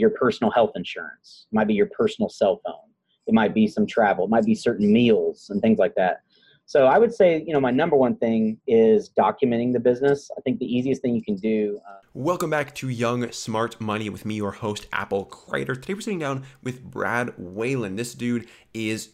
your personal health insurance, it might be your personal cell phone, it might be some travel, it might be certain meals and things like that. So I would say, you know, my number one thing is documenting the business. I think the easiest thing you can do. Uh, Welcome back to Young Smart Money with me, your host, Apple Crater. Today we're sitting down with Brad Whalen. This dude is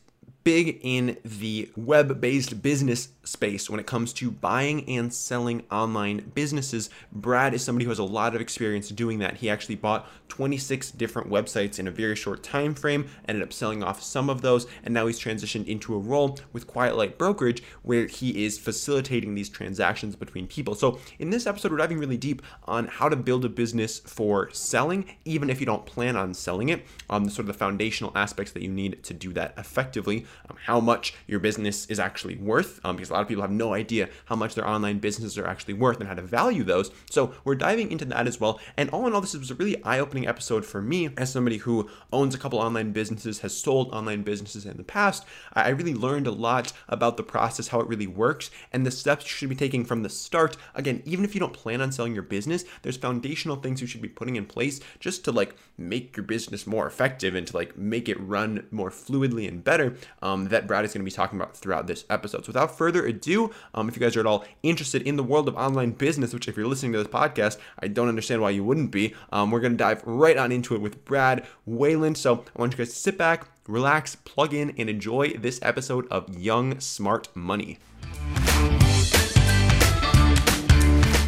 big in the web based business space when it comes to buying and selling online businesses. Brad is somebody who has a lot of experience doing that. He actually bought 26 different websites in a very short time frame, ended up selling off some of those, and now he's transitioned into a role with Quiet Light Brokerage where he is facilitating these transactions between people. So, in this episode, we're diving really deep on how to build a business for selling, even if you don't plan on selling it, um, sort of the foundational aspects that you need to do that effectively um, how much your business is actually worth, um, because a lot of people have no idea how much their online businesses are actually worth and how to value those. So we're diving into that as well. And all in all, this was a really eye-opening episode for me as somebody who owns a couple online businesses, has sold online businesses in the past. I really learned a lot about the process, how it really works, and the steps you should be taking from the start. Again, even if you don't plan on selling your business, there's foundational things you should be putting in place just to like make your business more effective and to like make it run more fluidly and better that Brad is going to be talking about throughout this episode. So without further ado, um, if you guys are at all interested in the world of online business, which if you're listening to this podcast, I don't understand why you wouldn't be, um, we're going to dive right on into it with Brad Whalen. So I want you guys to sit back, relax, plug in, and enjoy this episode of Young Smart Money.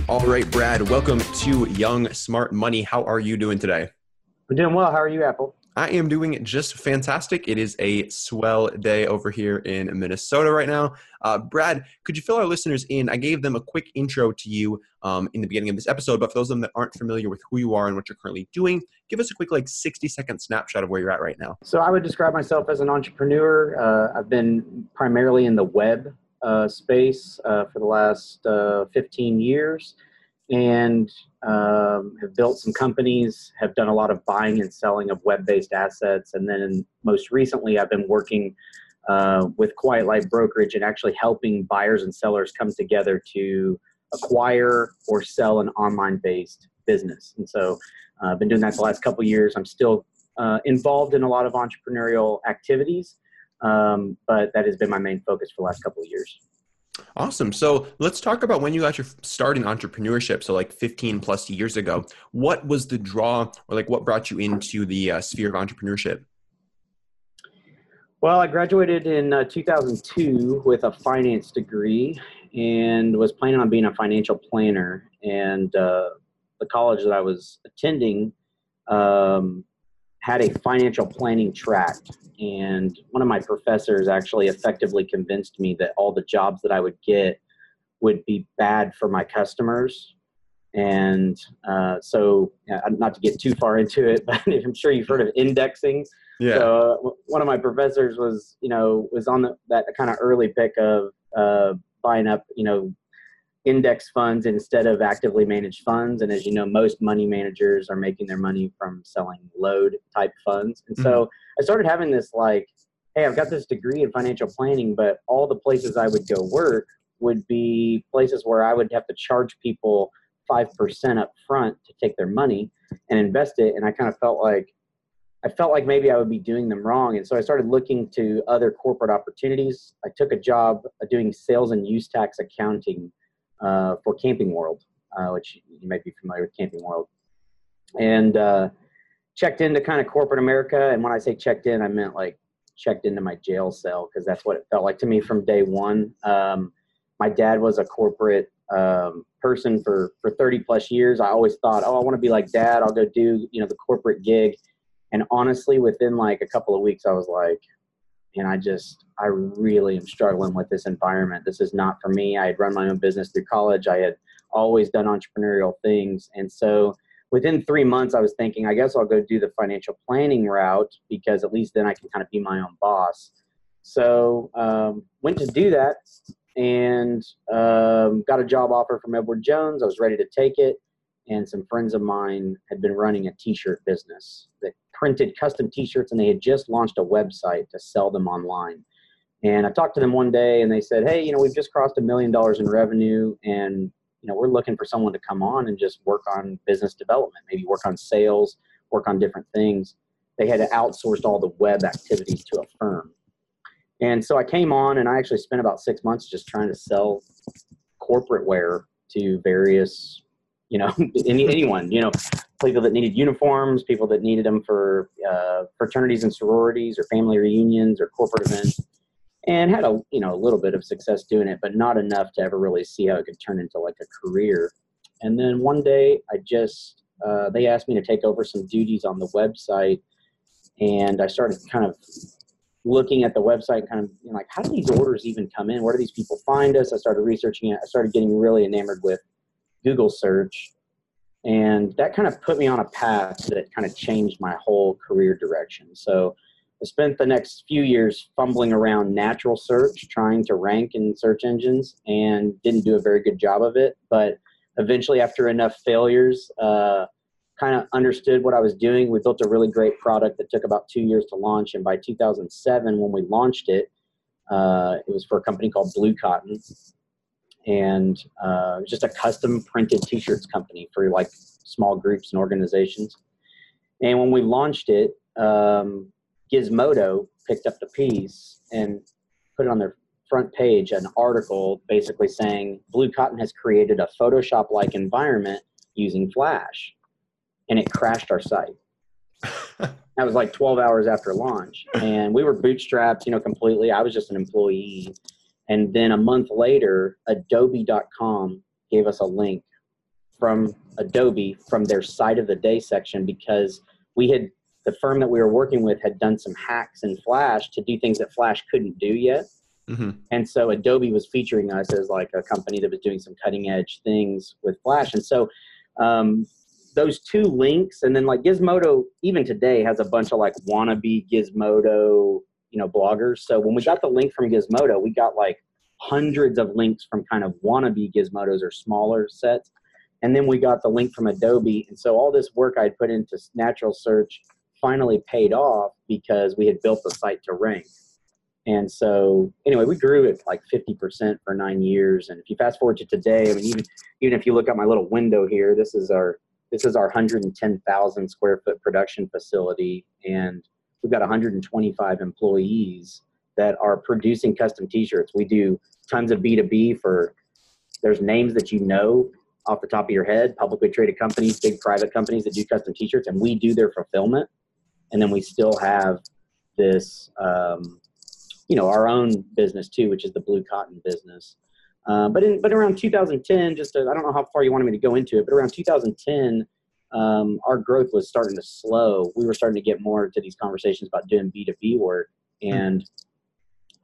All right, Brad, welcome to Young Smart Money. How are you doing today? I'm doing well. How are you, Apple? I am doing just fantastic. It is a swell day over here in Minnesota right now. Uh, Brad, could you fill our listeners in? I gave them a quick intro to you um, in the beginning of this episode, but for those of them that aren't familiar with who you are and what you're currently doing, give us a quick, like, 60 second snapshot of where you're at right now. So, I would describe myself as an entrepreneur. Uh, I've been primarily in the web uh, space uh, for the last uh, 15 years and um, have built some companies, have done a lot of buying and selling of web based assets. And then most recently, I've been working uh, with Quiet Light Brokerage and actually helping buyers and sellers come together to acquire or sell an online based business. And so uh, I've been doing that the last couple years. I'm still uh, involved in a lot of entrepreneurial activities, um, but that has been my main focus for the last couple of years. Awesome. So let's talk about when you got your start in entrepreneurship. So, like 15 plus years ago, what was the draw or like what brought you into the uh, sphere of entrepreneurship? Well, I graduated in uh, 2002 with a finance degree and was planning on being a financial planner. And uh, the college that I was attending um, had a financial planning track and one of my professors actually effectively convinced me that all the jobs that i would get would be bad for my customers and uh, so not to get too far into it but i'm sure you've heard of indexing yeah. so uh, one of my professors was you know was on the, that kind of early pick of uh, buying up you know index funds instead of actively managed funds. And as you know, most money managers are making their money from selling load type funds. And so mm-hmm. I started having this like, hey, I've got this degree in financial planning, but all the places I would go work would be places where I would have to charge people 5% up front to take their money and invest it. And I kind of felt like, I felt like maybe I would be doing them wrong. And so I started looking to other corporate opportunities. I took a job doing sales and use tax accounting uh, for Camping World, uh, which you might be familiar with Camping World, and uh, checked into kind of corporate America. And when I say checked in, I meant like checked into my jail cell because that's what it felt like to me from day one. Um, my dad was a corporate um, person for for 30 plus years. I always thought, oh, I want to be like dad. I'll go do you know the corporate gig. And honestly, within like a couple of weeks, I was like, and I just I really am struggling with this environment. This is not for me. I had run my own business through college. I had always done entrepreneurial things, and so within three months, I was thinking, I guess I'll go do the financial planning route because at least then I can kind of be my own boss. So um, went to do that and um, got a job offer from Edward Jones. I was ready to take it, and some friends of mine had been running a T-shirt business that printed custom T-shirts, and they had just launched a website to sell them online. And I talked to them one day, and they said, "Hey, you know, we've just crossed a million dollars in revenue, and you know, we're looking for someone to come on and just work on business development, maybe work on sales, work on different things. They had outsourced all the web activities to a firm. And so I came on and I actually spent about six months just trying to sell corporate wear to various, you know, any, anyone, you know, people that needed uniforms, people that needed them for uh, fraternities and sororities or family reunions or corporate events and had a you know a little bit of success doing it, but not enough to ever really see how it could turn into like a career. And then one day, I just uh, they asked me to take over some duties on the website, and I started kind of looking at the website, kind of you know, like how do these orders even come in? Where do these people find us? I started researching it. I started getting really enamored with Google search, and that kind of put me on a path that kind of changed my whole career direction. So I spent the next few years fumbling around natural search, trying to rank in search engines, and didn't do a very good job of it. But eventually, after enough failures, uh, kind of understood what I was doing. We built a really great product that took about two years to launch. And by 2007, when we launched it, uh, it was for a company called Blue Cotton. And uh, just a custom printed t shirts company for like small groups and organizations. And when we launched it, um, Gizmodo picked up the piece and put it on their front page an article basically saying Blue Cotton has created a Photoshop like environment using Flash. And it crashed our site. that was like 12 hours after launch. And we were bootstrapped, you know, completely. I was just an employee. And then a month later, Adobe.com gave us a link from Adobe from their site of the day section because we had the firm that we were working with had done some hacks in Flash to do things that Flash couldn't do yet. Mm-hmm. And so Adobe was featuring us as like a company that was doing some cutting edge things with Flash. And so um, those two links, and then like Gizmodo, even today has a bunch of like wannabe Gizmodo, you know, bloggers. So when we got the link from Gizmodo, we got like hundreds of links from kind of wannabe Gizmodos or smaller sets. And then we got the link from Adobe. And so all this work I'd put into natural search finally paid off because we had built the site to rank. And so, anyway, we grew it like 50% for nine years. And if you fast forward to today, I mean, even even if you look at my little window here, this is our this is our 110,000 square foot production facility, and we've got 125 employees that are producing custom T-shirts. We do tons of B2B for there's names that you know off the top of your head, publicly traded companies, big private companies that do custom T-shirts, and we do their fulfillment and then we still have this um, you know our own business too which is the blue cotton business uh, but in but around 2010 just to, i don't know how far you wanted me to go into it but around 2010 um, our growth was starting to slow we were starting to get more into these conversations about doing b2b work and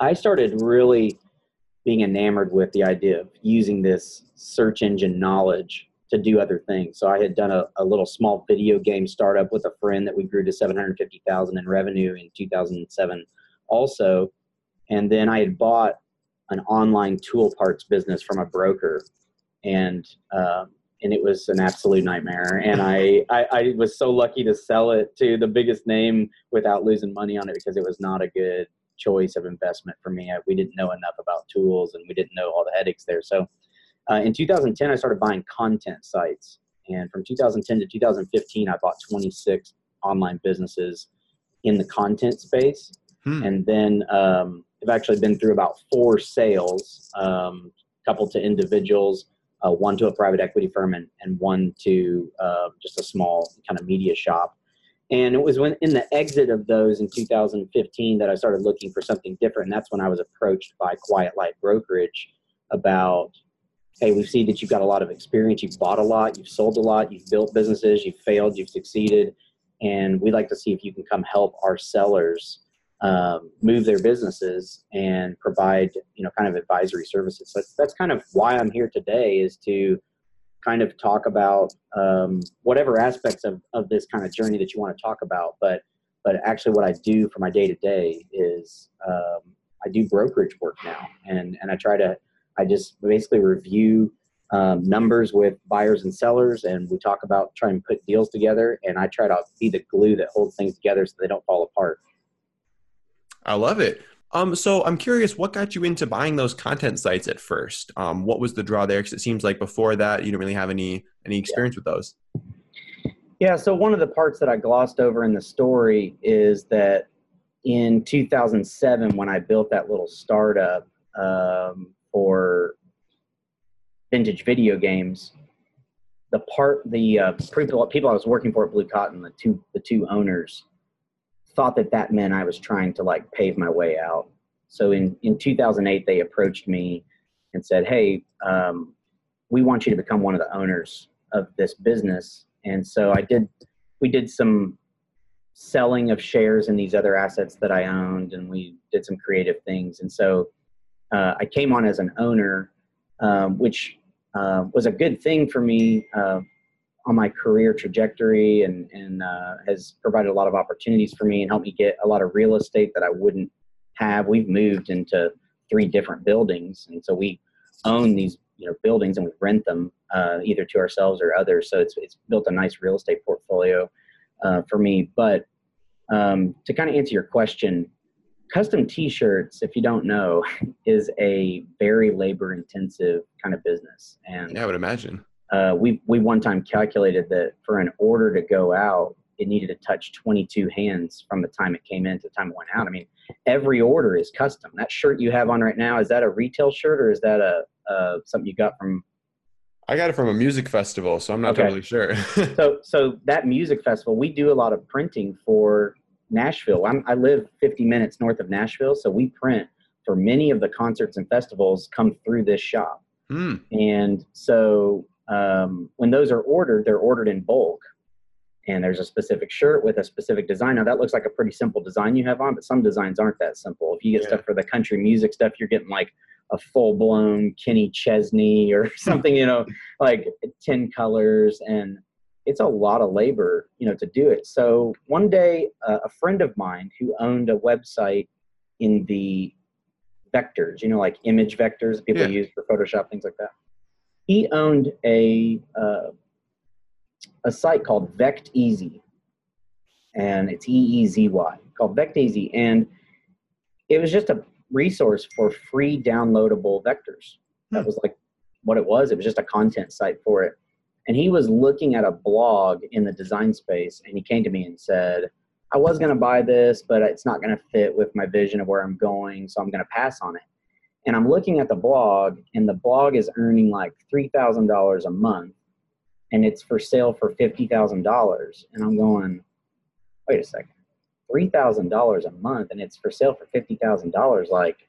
i started really being enamored with the idea of using this search engine knowledge to do other things. So I had done a, a little small video game startup with a friend that we grew to 750,000 in revenue in 2007 also. And then I had bought an online tool parts business from a broker and, um, and it was an absolute nightmare. And I, I, I was so lucky to sell it to the biggest name without losing money on it because it was not a good choice of investment for me. I, we didn't know enough about tools and we didn't know all the headaches there. So uh, in 2010, I started buying content sites. And from 2010 to 2015, I bought 26 online businesses in the content space. Hmm. And then um, I've actually been through about four sales, um, couple to individuals, uh, one to a private equity firm, and, and one to uh, just a small kind of media shop. And it was when in the exit of those in 2015 that I started looking for something different. And that's when I was approached by Quiet Light Brokerage about hey, we see that you've got a lot of experience, you've bought a lot, you've sold a lot, you've built businesses, you've failed, you've succeeded, and we'd like to see if you can come help our sellers um, move their businesses and provide, you know, kind of advisory services. So that's, that's kind of why I'm here today is to kind of talk about um, whatever aspects of, of this kind of journey that you want to talk about. But but actually, what I do for my day to day is um, I do brokerage work now, and and I try to I just basically review um, numbers with buyers and sellers, and we talk about trying to put deals together. And I try to be the glue that holds things together so they don't fall apart. I love it. Um, so I'm curious, what got you into buying those content sites at first? Um, what was the draw there? Because it seems like before that you didn't really have any any experience yeah. with those. Yeah, so one of the parts that I glossed over in the story is that in 2007, when I built that little startup um, for vintage video games, the part the uh, people people I was working for at Blue Cotton, the two the two owners, thought that that meant I was trying to like pave my way out. So in in 2008, they approached me and said, "Hey, um, we want you to become one of the owners of this business." And so I did. We did some selling of shares in these other assets that I owned, and we did some creative things. And so uh, I came on as an owner, um, which uh, was a good thing for me uh, on my career trajectory and, and uh, has provided a lot of opportunities for me and helped me get a lot of real estate that I wouldn't have. We've moved into three different buildings, and so we own these you know buildings and we rent them uh, either to ourselves or others. So it's it's built a nice real estate portfolio uh, for me. But um, to kind of answer your question, custom t-shirts if you don't know is a very labor intensive kind of business and yeah i would imagine uh, we we one time calculated that for an order to go out it needed to touch 22 hands from the time it came in to the time it went out i mean every order is custom that shirt you have on right now is that a retail shirt or is that a uh, something you got from I got it from a music festival, so I'm not okay. totally sure. so, so that music festival, we do a lot of printing for Nashville. I'm, I live 50 minutes north of Nashville, so we print for many of the concerts and festivals come through this shop. Mm. And so um, when those are ordered, they're ordered in bulk. And there's a specific shirt with a specific design. Now that looks like a pretty simple design you have on, but some designs aren't that simple. If you get yeah. stuff for the country music stuff, you're getting like a full blown Kenny Chesney or something, you know, like 10 colors. And it's a lot of labor, you know, to do it. So one day, uh, a friend of mine who owned a website in the vectors, you know, like image vectors people yeah. use for Photoshop, things like that. He owned a uh, a site called Vecteezy, and it's E E Z Y called Vecteezy, and it was just a resource for free downloadable vectors. That hmm. was like what it was. It was just a content site for it and he was looking at a blog in the design space and he came to me and said i was going to buy this but it's not going to fit with my vision of where i'm going so i'm going to pass on it and i'm looking at the blog and the blog is earning like $3000 a month and it's for sale for $50000 and i'm going wait a second $3000 a month and it's for sale for $50000 like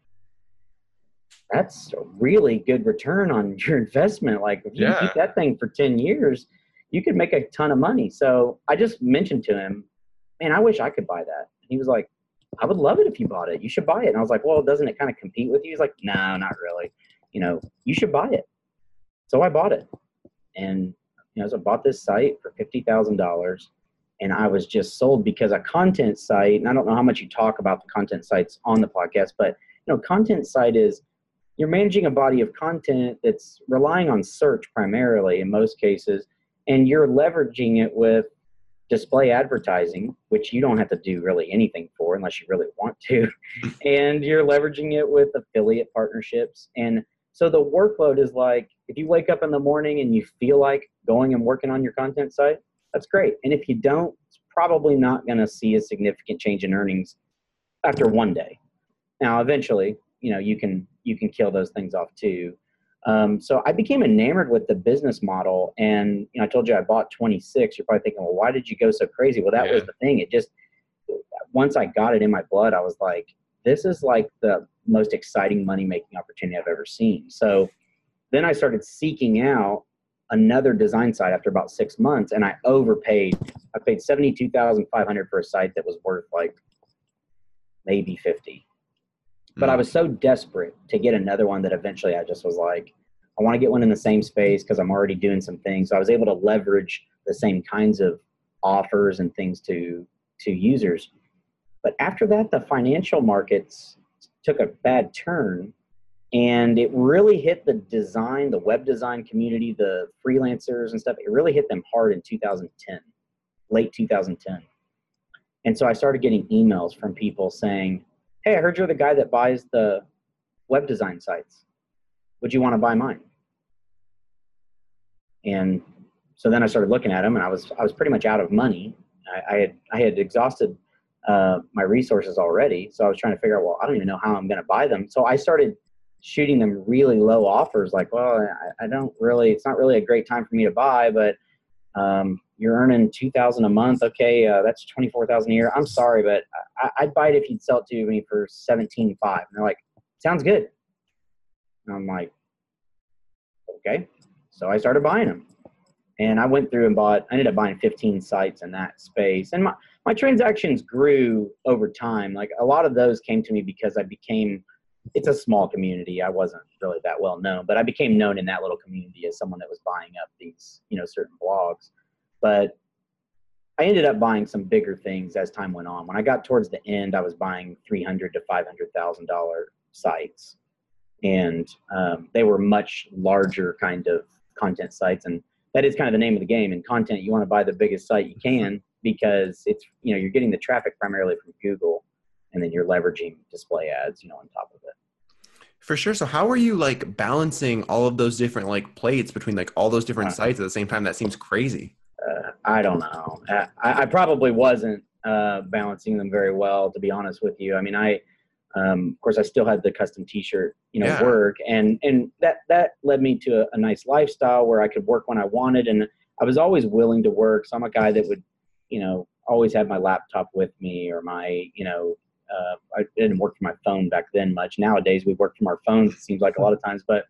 that's a really good return on your investment. Like if you yeah. keep that thing for 10 years, you could make a ton of money. So I just mentioned to him, man, I wish I could buy that. And he was like, I would love it if you bought it. You should buy it. And I was like, well, doesn't it kind of compete with you? He's like, no, not really. You know, you should buy it. So I bought it. And, you know, so I bought this site for $50,000 and I was just sold because a content site, and I don't know how much you talk about the content sites on the podcast, but, you know, content site is – you're managing a body of content that's relying on search primarily in most cases, and you're leveraging it with display advertising, which you don't have to do really anything for unless you really want to. and you're leveraging it with affiliate partnerships. And so the workload is like if you wake up in the morning and you feel like going and working on your content site, that's great. And if you don't, it's probably not going to see a significant change in earnings after one day. Now, eventually, you know, you can you can kill those things off too. Um, so I became enamored with the business model, and you know, I told you I bought 26. You're probably thinking, well, why did you go so crazy? Well, that yeah. was the thing. It just once I got it in my blood, I was like, this is like the most exciting money making opportunity I've ever seen. So then I started seeking out another design site after about six months, and I overpaid. I paid seventy two thousand five hundred for a site that was worth like maybe fifty. But I mm. was so desperate to get another one that eventually I just was like, I want to get one in the same space because I'm already doing some things. So I was able to leverage the same kinds of offers and things to to users. But after that, the financial markets took a bad turn and it really hit the design, the web design community, the freelancers and stuff. It really hit them hard in 2010, late 2010. And so I started getting emails from people saying, hey, I heard you're the guy that buys the web design sites. Would you want to buy mine? And so then I started looking at them, and I was I was pretty much out of money. I, I had I had exhausted uh, my resources already, so I was trying to figure out. Well, I don't even know how I'm going to buy them. So I started shooting them really low offers. Like, well, I, I don't really. It's not really a great time for me to buy, but um, you're earning two thousand a month. Okay, uh, that's twenty four thousand a year. I'm sorry, but I, would buy it if you'd sell it to me for seventeen five. And they're like, sounds good. And I'm like, okay. So I started buying them, and I went through and bought. I ended up buying fifteen sites in that space, and my my transactions grew over time. Like a lot of those came to me because I became. It's a small community. I wasn't really that well known, but I became known in that little community as someone that was buying up these, you know, certain blogs but I ended up buying some bigger things as time went on. When I got towards the end, I was buying three hundred to five hundred thousand dollar sites, and um, they were much larger kind of content sites. And that is kind of the name of the game. In content, you want to buy the biggest site you can because it's you know you're getting the traffic primarily from Google, and then you're leveraging display ads, you know, on top of it. For sure. So how are you like balancing all of those different like plates between like all those different uh, sites at the same time? That seems crazy uh, I don't know. I, I probably wasn't uh, balancing them very well, to be honest with you. I mean, I, um, of course, I still had the custom T-shirt, you know, yeah. work, and and that that led me to a, a, nice lifestyle where I could work when I wanted, and I was always willing to work. So I'm a guy that would, you know, always have my laptop with me or my, you know, uh, I didn't work from my phone back then much. Nowadays, we work from our phones. It seems like a lot of times, but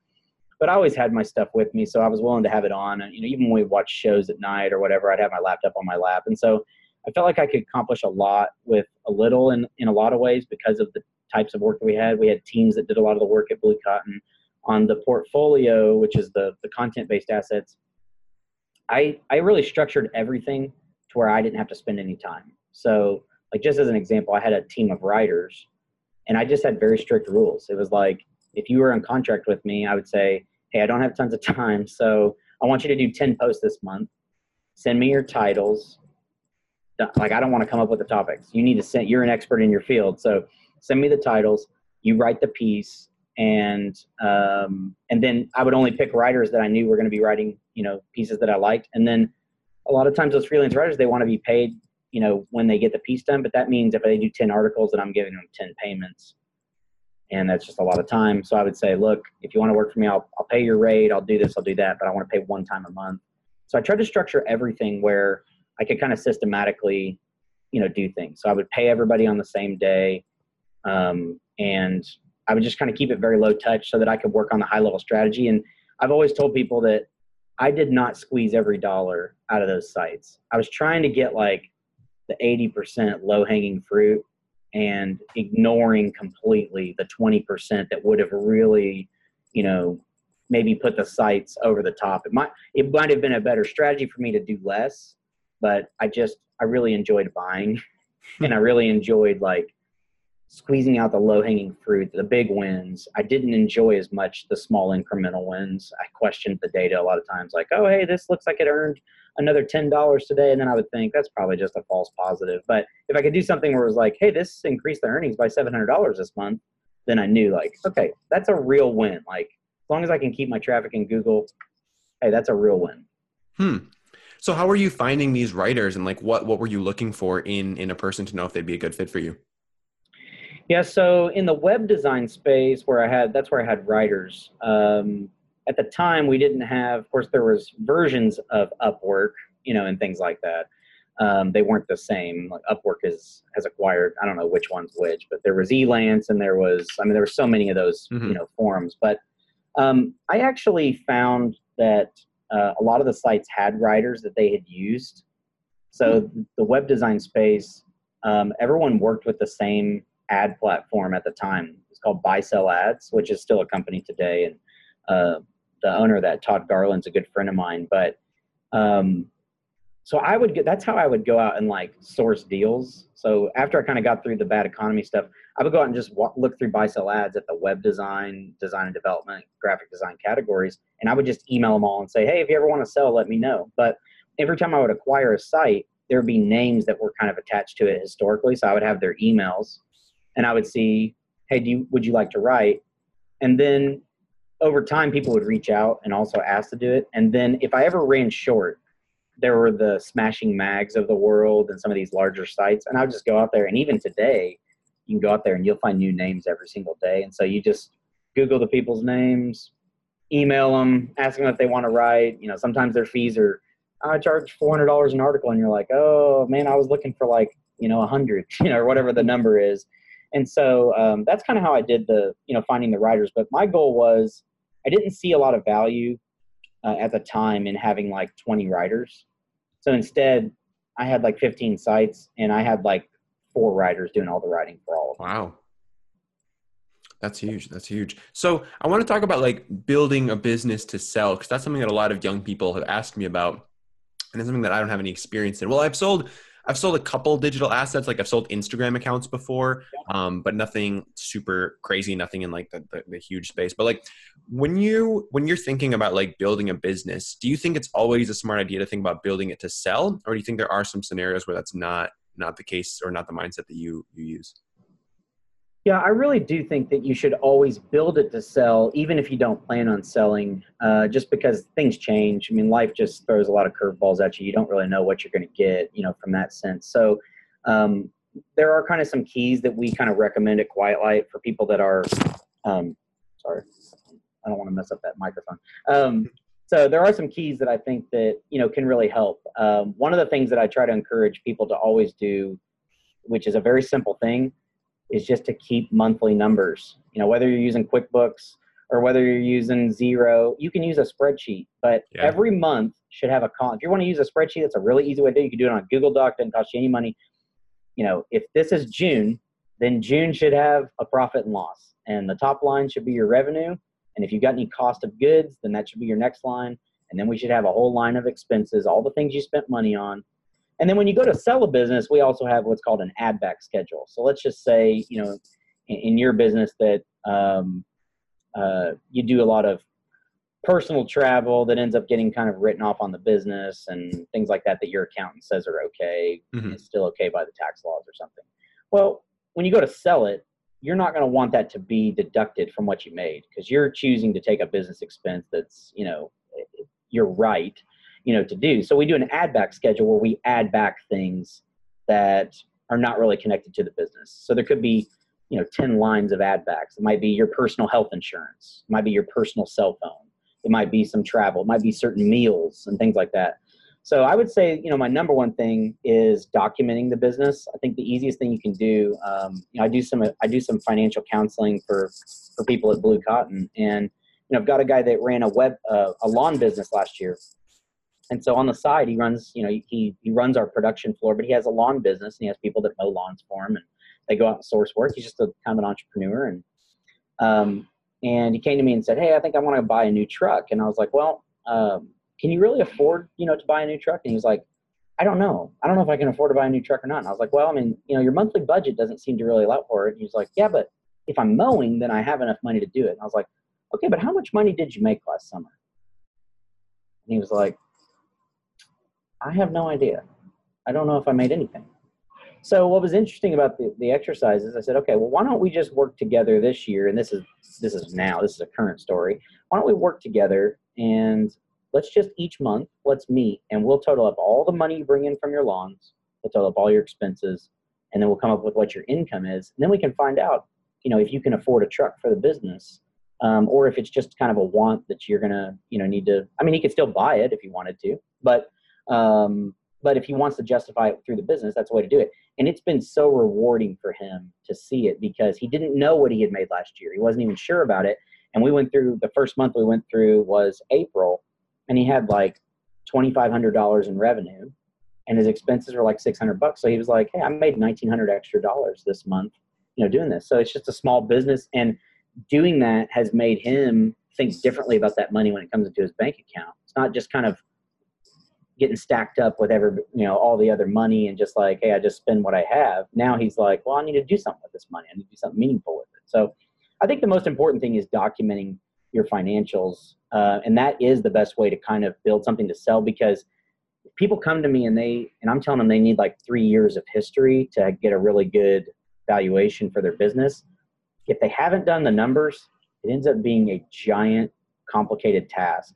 but I always had my stuff with me, so I was willing to have it on. And you know, even when we watch shows at night or whatever, I'd have my laptop on my lap, and so I felt like I could accomplish a lot with a little in in a lot of ways because of the types of work that we had. We had teams that did a lot of the work at Blue Cotton on the portfolio, which is the the content based assets. I I really structured everything to where I didn't have to spend any time. So, like just as an example, I had a team of writers, and I just had very strict rules. It was like if you were in contract with me, I would say, hey, I don't have tons of time, so I want you to do 10 posts this month. Send me your titles. Like, I don't want to come up with the topics. You need to send, you're an expert in your field. So send me the titles. You write the piece. And, um, and then I would only pick writers that I knew were going to be writing, you know, pieces that I liked. And then a lot of times those freelance writers, they want to be paid, you know, when they get the piece done. But that means if they do 10 articles, that I'm giving them 10 payments and that's just a lot of time. So I would say, look, if you want to work for me, I'll, I'll pay your rate, I'll do this, I'll do that, but I want to pay one time a month. So I tried to structure everything where I could kind of systematically, you know, do things. So I would pay everybody on the same day, um, and I would just kind of keep it very low touch so that I could work on the high level strategy. And I've always told people that I did not squeeze every dollar out of those sites. I was trying to get like the 80% low hanging fruit and ignoring completely the 20% that would have really, you know, maybe put the sites over the top. It might it might have been a better strategy for me to do less, but I just I really enjoyed buying and I really enjoyed like squeezing out the low hanging fruit, the big wins. I didn't enjoy as much the small incremental wins. I questioned the data a lot of times, like, oh, hey, this looks like it earned another $10 today. And then I would think that's probably just a false positive. But if I could do something where it was like, hey, this increased the earnings by $700 this month, then I knew, like, okay, that's a real win. Like, as long as I can keep my traffic in Google, hey, that's a real win. Hmm. So how are you finding these writers and like what what were you looking for in in a person to know if they'd be a good fit for you? Yeah, so in the web design space, where I had that's where I had writers. Um, at the time, we didn't have. Of course, there was versions of Upwork, you know, and things like that. Um, they weren't the same. Like Upwork is has acquired. I don't know which one's which, but there was Elance, and there was. I mean, there were so many of those, mm-hmm. you know, forums. But um, I actually found that uh, a lot of the sites had writers that they had used. So mm-hmm. the web design space, um, everyone worked with the same ad platform at the time. It's called Buy Sell Ads, which is still a company today. And uh, the owner of that, Todd Garland's a good friend of mine. But um, so I would get, that's how I would go out and like source deals. So after I kind of got through the bad economy stuff, I would go out and just walk, look through buy sell ads at the web design, design and development, graphic design categories. And I would just email them all and say, hey, if you ever want to sell, let me know. But every time I would acquire a site, there would be names that were kind of attached to it historically. So I would have their emails and I would see, hey, do you, would you like to write? And then over time, people would reach out and also ask to do it. And then if I ever ran short, there were the smashing mags of the world and some of these larger sites and i would just go out there and even today you can go out there and you'll find new names every single day and so you just google the people's names email them ask them if they want to write you know sometimes their fees are i charge $400 an article and you're like oh man i was looking for like you know a 100 you know or whatever the number is and so um, that's kind of how i did the you know finding the writers but my goal was i didn't see a lot of value uh, at the time in having like 20 writers. So instead, I had like 15 sites and I had like four writers doing all the writing for all of them. Wow. That's huge. That's huge. So I want to talk about like building a business to sell because that's something that a lot of young people have asked me about. And it's something that I don't have any experience in. Well, I've sold I've sold a couple digital assets. Like I've sold Instagram accounts before, um, but nothing super crazy. Nothing in like the, the, the, huge space. But like when you when you're thinking about like building a business, do you think it's always a smart idea to think about building it to sell, or do you think there are some scenarios where that's not not the case or not the mindset that you you use? Yeah, I really do think that you should always build it to sell, even if you don't plan on selling, uh, just because things change. I mean, life just throws a lot of curveballs at you. You don't really know what you're going to get, you know, from that sense. So, um, there are kind of some keys that we kind of recommend at Quiet Light for people that are, um, sorry, I don't want to mess up that microphone. Um, so there are some keys that I think that you know can really help. Um, one of the things that I try to encourage people to always do, which is a very simple thing, is just to keep monthly numbers. You know, whether you're using QuickBooks or whether you're using Xero, you can use a spreadsheet. But yeah. every month should have a column. If you want to use a spreadsheet, that's a really easy way to do. it. You can do it on Google Doc. Doesn't cost you any money. You know, if this is June, then June should have a profit and loss, and the top line should be your revenue. And if you've got any cost of goods, then that should be your next line. And then we should have a whole line of expenses, all the things you spent money on, and then when you go to sell a business, we also have what's called an add back schedule. So let's just say, you know, in, in your business that um, uh, you do a lot of personal travel that ends up getting kind of written off on the business and things like that that your accountant says are okay, mm-hmm. it's still okay by the tax laws or something. Well, when you go to sell it, you're not going to want that to be deducted from what you made because you're choosing to take a business expense that's, you know, you're right you know to do. So we do an add back schedule where we add back things that are not really connected to the business. So there could be you know 10 lines of add backs. It might be your personal health insurance. It might be your personal cell phone. It might be some travel. It might be certain meals and things like that. So i would say you know my number one thing is documenting the business. I think the easiest thing you can do um, you know i do some i do some financial counseling for for people at blue cotton. And you know i've got a guy that ran a web uh, a lawn business last year and so on the side, he runs, you know, he he runs our production floor, but he has a lawn business and he has people that mow lawns for him, and they go out and source work. He's just a kind of an entrepreneur, and um, and he came to me and said, "Hey, I think I want to buy a new truck." And I was like, "Well, um, can you really afford, you know, to buy a new truck?" And he was like, "I don't know. I don't know if I can afford to buy a new truck or not." And I was like, "Well, I mean, you know, your monthly budget doesn't seem to really allow for it." And he was like, "Yeah, but if I'm mowing, then I have enough money to do it." And I was like, "Okay, but how much money did you make last summer?" And he was like, I have no idea. I don't know if I made anything. So what was interesting about the, the exercises, I said, okay, well, why don't we just work together this year? And this is this is now, this is a current story. Why don't we work together and let's just each month, let's meet and we'll total up all the money you bring in from your lawns, we'll total up all your expenses, and then we'll come up with what your income is. And then we can find out, you know, if you can afford a truck for the business. Um, or if it's just kind of a want that you're gonna, you know, need to. I mean, he could still buy it if he wanted to, but um, but if he wants to justify it through the business, that's the way to do it. And it's been so rewarding for him to see it because he didn't know what he had made last year. He wasn't even sure about it. And we went through the first month we went through was April, and he had like twenty five hundred dollars in revenue, and his expenses were like six hundred bucks. So he was like, "Hey, I made nineteen hundred extra dollars this month, you know, doing this." So it's just a small business, and doing that has made him think differently about that money when it comes into his bank account. It's not just kind of getting stacked up with every you know all the other money and just like hey i just spend what i have. Now he's like well i need to do something with this money. I need to do something meaningful with it. So i think the most important thing is documenting your financials uh, and that is the best way to kind of build something to sell because people come to me and they and i'm telling them they need like three years of history to get a really good valuation for their business. If they haven't done the numbers it ends up being a giant complicated task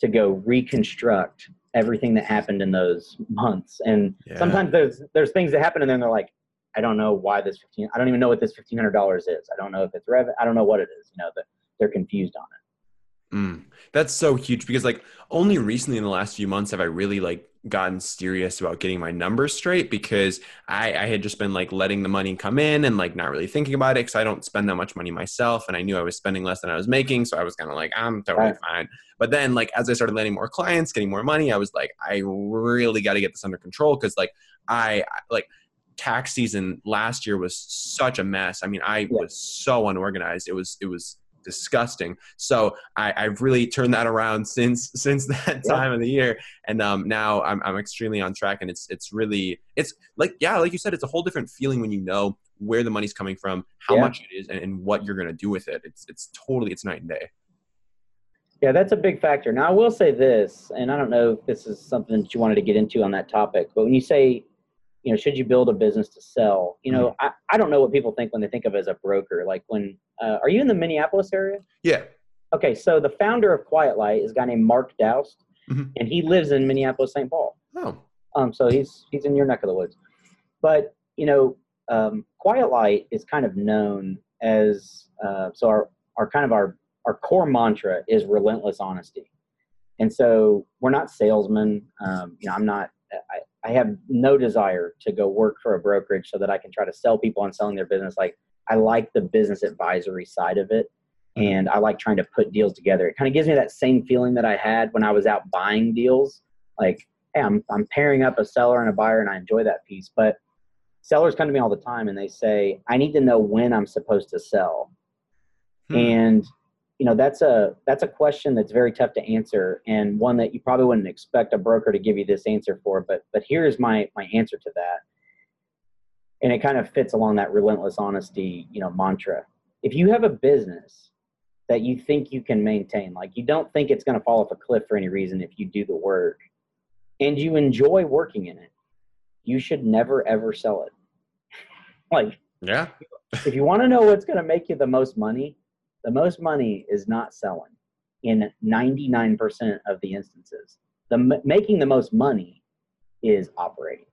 to go reconstruct everything that happened in those months. And Yeah. sometimes there's there's things that happen and then they're like, I don't know why this fifteen. I don't even know what this fifteen hundred dollars is. I don't know if it's rev. I don't know what it is. You know, that they're confused on it. Mm, that's so huge because like only recently in the last few months have I really like gotten serious about getting my numbers straight because I, I had just been like letting the money come in and like not really thinking about it because I don't spend that much money myself and I knew I was spending less than I was making so I was kind of like I'm totally Right. fine. But then like as I started landing more clients getting more money I was like I really got to get this under control because like I I- like tax season last year was such a mess. I mean I was so unorganized. It was it was disgusting so I, I've really turned that around since since that Yeah. time of the year, and um, now I'm I'm extremely on track, and it's it's really it's like yeah, like you said, it's a whole different feeling when you know where the money's coming from, how Yeah. much it is, and, and what you're gonna do with it. It's it's totally it's night and day. Yeah, that's a big factor. Now, I will say this, and I don't know if this is something that you wanted to get into on that topic, but when you say, you know, should you build a business to sell? You know, I, I don't know what people think when they think of as a broker. Like when, uh, are you in the Minneapolis area? Yeah. Okay, so the founder of Quiet Light is a guy named Mark Daoust, Mhm. and he lives in Minneapolis, St. Paul. Oh. Um, so he's he's in your neck of the woods. But you know, um, Quiet Light is kind of known as uh, so our our kind of our our core mantra is relentless honesty. And so we're not salesmen. Um, you know, I'm not. I, I have no desire to go work for a brokerage so that I can try to sell people on selling their business. Like I like the business advisory side of it, and I like trying to put deals together. It kind of gives me that same feeling that I had when I was out buying deals. Like, hey, I'm I'm pairing up a seller and a buyer, and I enjoy that piece. But sellers come to me all the time and they say, I need to know when I'm supposed to sell Hmm. and you know that's a that's a question that's very tough to answer and one that you probably wouldn't expect a broker to give you this answer for but but here's my my answer to that. And it kind of fits along that relentless honesty you know mantra. If you have a business that you think you can maintain like you don't think it's going to fall off a cliff for any reason if you do the work and you enjoy working in it you should never ever sell it. Like Yeah. if you want to know what's going to make you the most money, the most money is not selling in 99% of the instances. The making the most money is operating.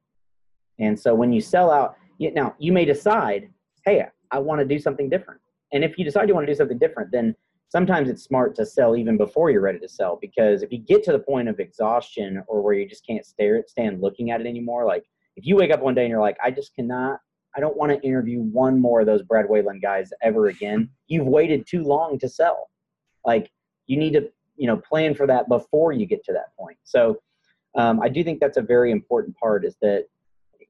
And so when you sell out, you, now you may decide, hey, I want to do something different. And if you decide you want to do something different, then sometimes it's smart to sell even before you're ready to sell because if you get to the point of exhaustion or where you just can't stare stand looking at it anymore, like if you wake up one day and you're like, I just cannot I don't want to interview one more of those Brad Wayland guys ever again. You've waited too long to sell. Like you need to, you know, plan for that before you get to that point. So um, I do think that's a very important part. Is that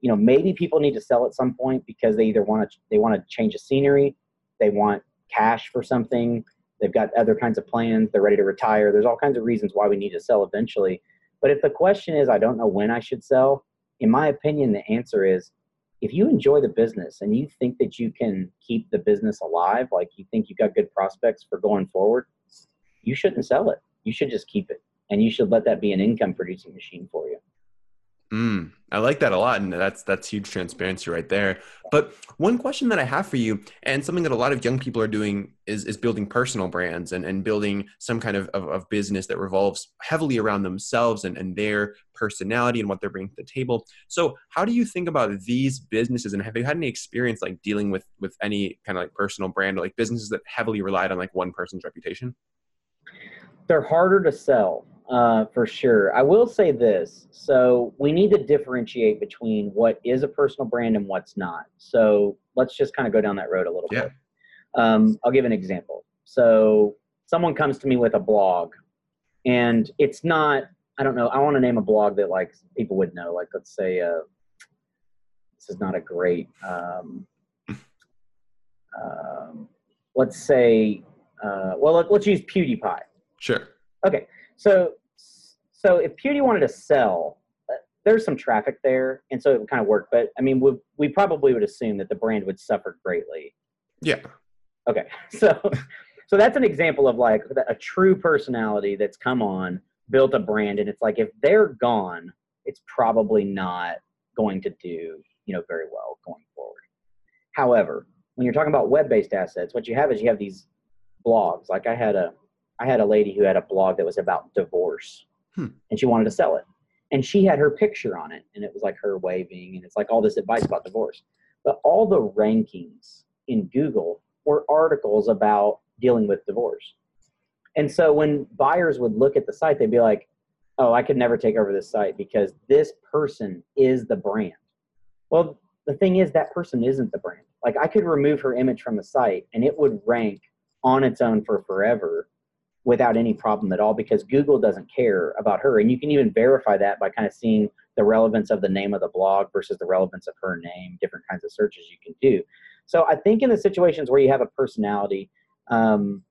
you know maybe people need to sell at some point because they either want to they want to change the scenery, they want cash for something, they've got other kinds of plans, they're ready to retire. There's all kinds of reasons why we need to sell eventually. But if the question is, I don't know when I should sell, in my opinion, the answer is if you enjoy the business and you think that you can keep the business alive, like you think you've got good prospects for going forward, you shouldn't sell it. You should just keep it. And you should let that be an income producing machine for you. Mm, I like that a lot, and that's that's huge transparency right there. But one question that I have for you, and something that a lot of young people are doing, is is building personal brands and, and building some kind of, of, of business that revolves heavily around themselves and, and their personality and what they're bringing to the table. So, how do you think about these businesses, and have you had any experience like dealing with with any kind of like personal brand or like businesses that heavily relied on like one person's reputation? They're harder to sell uh, for sure. I will say this. So we need to differentiate between what is a personal brand and what's not. So let's just kind of go down that road a little Yeah. bit. Um, I'll give an example. So someone comes to me with a blog, and it's not. I don't know. I want to name a blog that like people would know. Like let's say, uh, this is not a great. Um, um, let's say, uh, well, let, let's use PewDiePie. Sure. Okay, so so if Pewdie wanted to sell, uh, there's some traffic there, and so it would kind of work. But I mean, we we probably would assume that the brand would suffer greatly. Yeah. Okay, so so that's an example of like a true personality that's come on, built a brand, and it's like if they're gone, it's probably not going to do you know very well going forward. However, when you're talking about web-based assets, what you have is you have these blogs. Like I had a I had a lady who had a blog that was about divorce, Hmm. and she wanted to sell it. and she had her picture on it and it was like her waving and it's like all this advice about divorce but all the rankings in google were articles about dealing with divorce and so when buyers would look at the site they'd be like oh i could never take over this site because this person is the brand well the thing is that person isn't the brand like i could remove her image from the site and it would rank on its own for forever without any problem at all because Google doesn't care about her. And you can even verify that by kind of seeing the relevance of the name of the blog versus the relevance of her name, different kinds of searches you can do. So I think in the situations where you have a personality, um,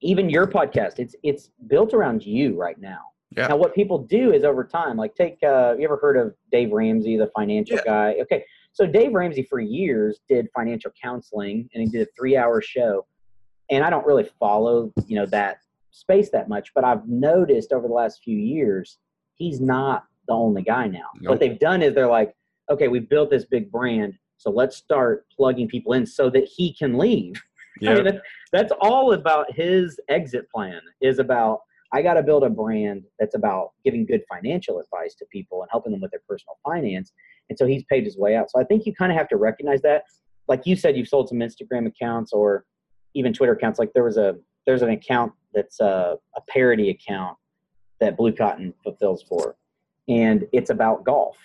even your podcast, it's it's built around you right now. Yeah. Now, what people do is over time, like take, uh, you ever heard of Dave Ramsey, the financial yeah. guy? Okay, so Dave Ramsey for years did financial counseling, and he did a three-hour show. And I don't really follow, you know, that space that much, but I've noticed over the last few years, he's not the only guy now. Nope. What they've done is they're like, okay, we've built this big brand, so let's start plugging people in so that he can leave. Yeah. I mean, that's all about his exit plan is about I got to build a brand that's about giving good financial advice to people and helping them with their personal finance. And so he's paid his way out. So I think you kind of have to recognize that. Like you said, you've sold some Instagram accounts or even Twitter accounts. Like there was a there's an account that's a, a parody account that Blue Cotton fulfills for, and it's about golf.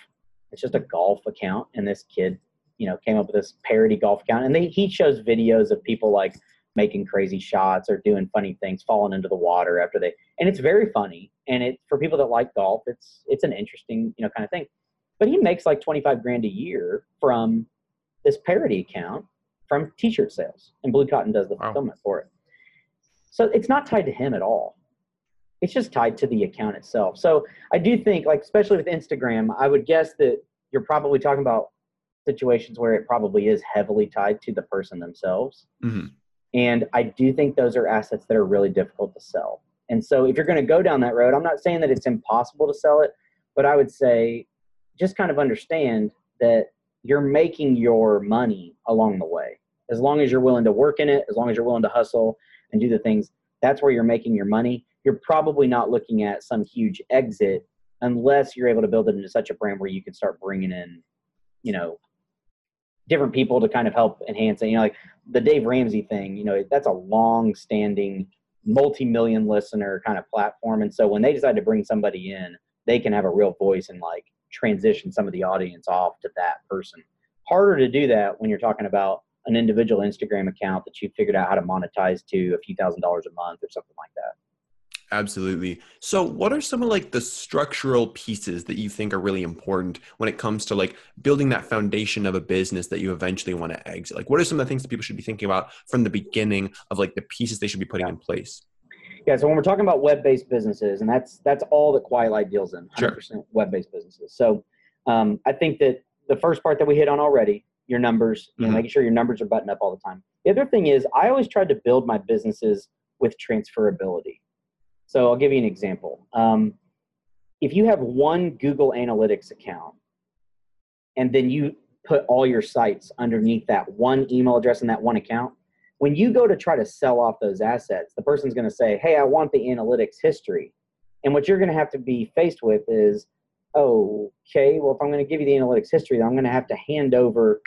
It's just a golf account, and this kid, you know, came up with this parody golf account, and they, he shows videos of people like making crazy shots or doing funny things, falling into the water after they, and it's very funny. And it for people that like golf, it's it's an interesting, you know, kind of thing. But he makes like twenty five grand a year from this parody account from T-shirt sales, and Blue Cotton does the fulfillment for it. So it's not tied to him at all. It's just tied to the account itself. So I do think, like, especially with Instagram, I would guess that you're probably talking about situations where it probably is heavily tied to the person themselves. Mm-hmm. And I do think those are assets that are really difficult to sell. And so if you're going to go down that road, I'm not saying that it's impossible to sell it, but I would say just kind of understand that you're making your money along the way. As long as you're willing to work in it, as long as you're willing to hustle, and do the things, that's where you're making your money. You're probably not looking at some huge exit unless you're able to build it into such a brand where you can start bringing in, you know, different people to kind of help enhance it. You know, like the Dave Ramsey thing, you know, that's a long standing, multi million listener kind of platform. And so when they decide to bring somebody in, they can have a real voice and like transition some of the audience off to that person. Harder to do that when you're talking about an individual Instagram account that you figured out how to monetize to a few thousand dollars a month or something like that. Absolutely. So, what are some of like the structural pieces that you think are really important when it comes to like building that foundation of a business that you eventually want to exit? Like, what are some of the things that people should be thinking about from the beginning of like the pieces they should be putting yeah. in place? Yeah. So, when we're talking about web-based businesses, and that's that's all that Quiet deals in, 100% sure. web-based businesses. So, um, I think that the first part that we hit on already your numbers, you know, mm-hmm. making sure your numbers are buttoned up all the time. The other thing is, I always tried to build my businesses with transferability. So I'll give you an example. Um, if you have one Google Analytics account, and then you put all your sites underneath that one email address and that one account, when you go to try to sell off those assets, the person's going to say, "Hey, I want the analytics history," and what you're going to have to be faced with is, "Okay, well, if I'm going to give you the analytics history, then I'm going to have to hand over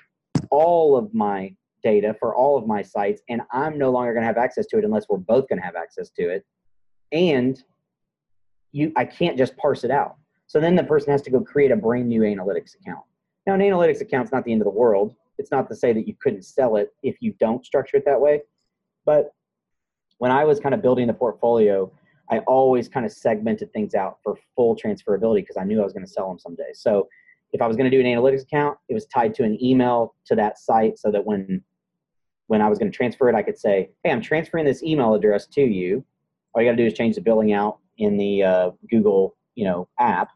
all of my data for all of my sites, and I'm no longer going to have access to it unless we're both going to have access to it. And you, I can't just parse it out. So then the person has to go create a brand new analytics account. Now, an analytics account is not the end of the world. It's not to say that you couldn't sell it if you don't structure it that way. But when I was kind of building the portfolio, I always kind of segmented things out for full transferability because I knew I was going to sell them someday. So if I was going to do an analytics account, it was tied to an email to that site so that when when I was going to transfer it, I could say, "Hey, I'm transferring this email address to you. All you got to do is change the billing out in the uh, Google, you know, app,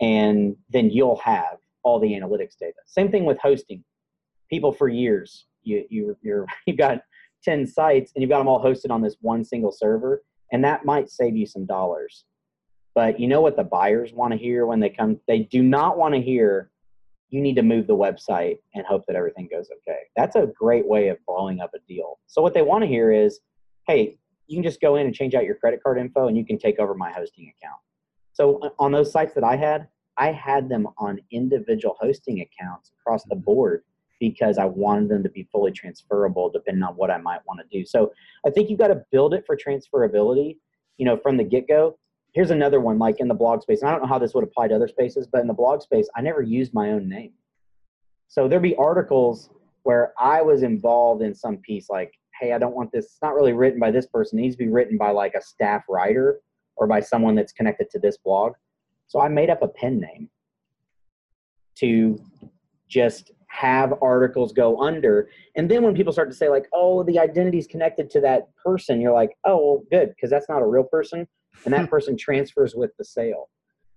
and then you'll have all the analytics data." Same thing with hosting. People for years, you you you're you've got ten sites and you've got them all hosted on this one single server, and that might save you some dollars. But you know what the buyers want to hear when they come? They do not want to hear you need to move the website and hope that everything goes okay. That's a great way of blowing up a deal. So what they want to hear is, hey, you can just go in and change out your credit card info and you can take over my hosting account. So uh, on those sites that I had, I had them on individual hosting accounts across the board because I wanted them to be fully transferable depending on what I might want to do. So I think you've got to build it for transferability, you know, from the get go. Here's another one, like in the blog space. I don't know how this would apply to other spaces, but in the blog space, I never used my own name. So there'd be articles where I was involved in some piece, like, hey, I don't want this, it's not really written by this person. It needs to be written by like a staff writer or by someone that's connected to this blog. So I made up a pen name to just have articles go under. And then when people start to say, like, oh, the identity is connected to that person, you're like, oh, well, good, because that's not a real person. And that person transfers with the sale.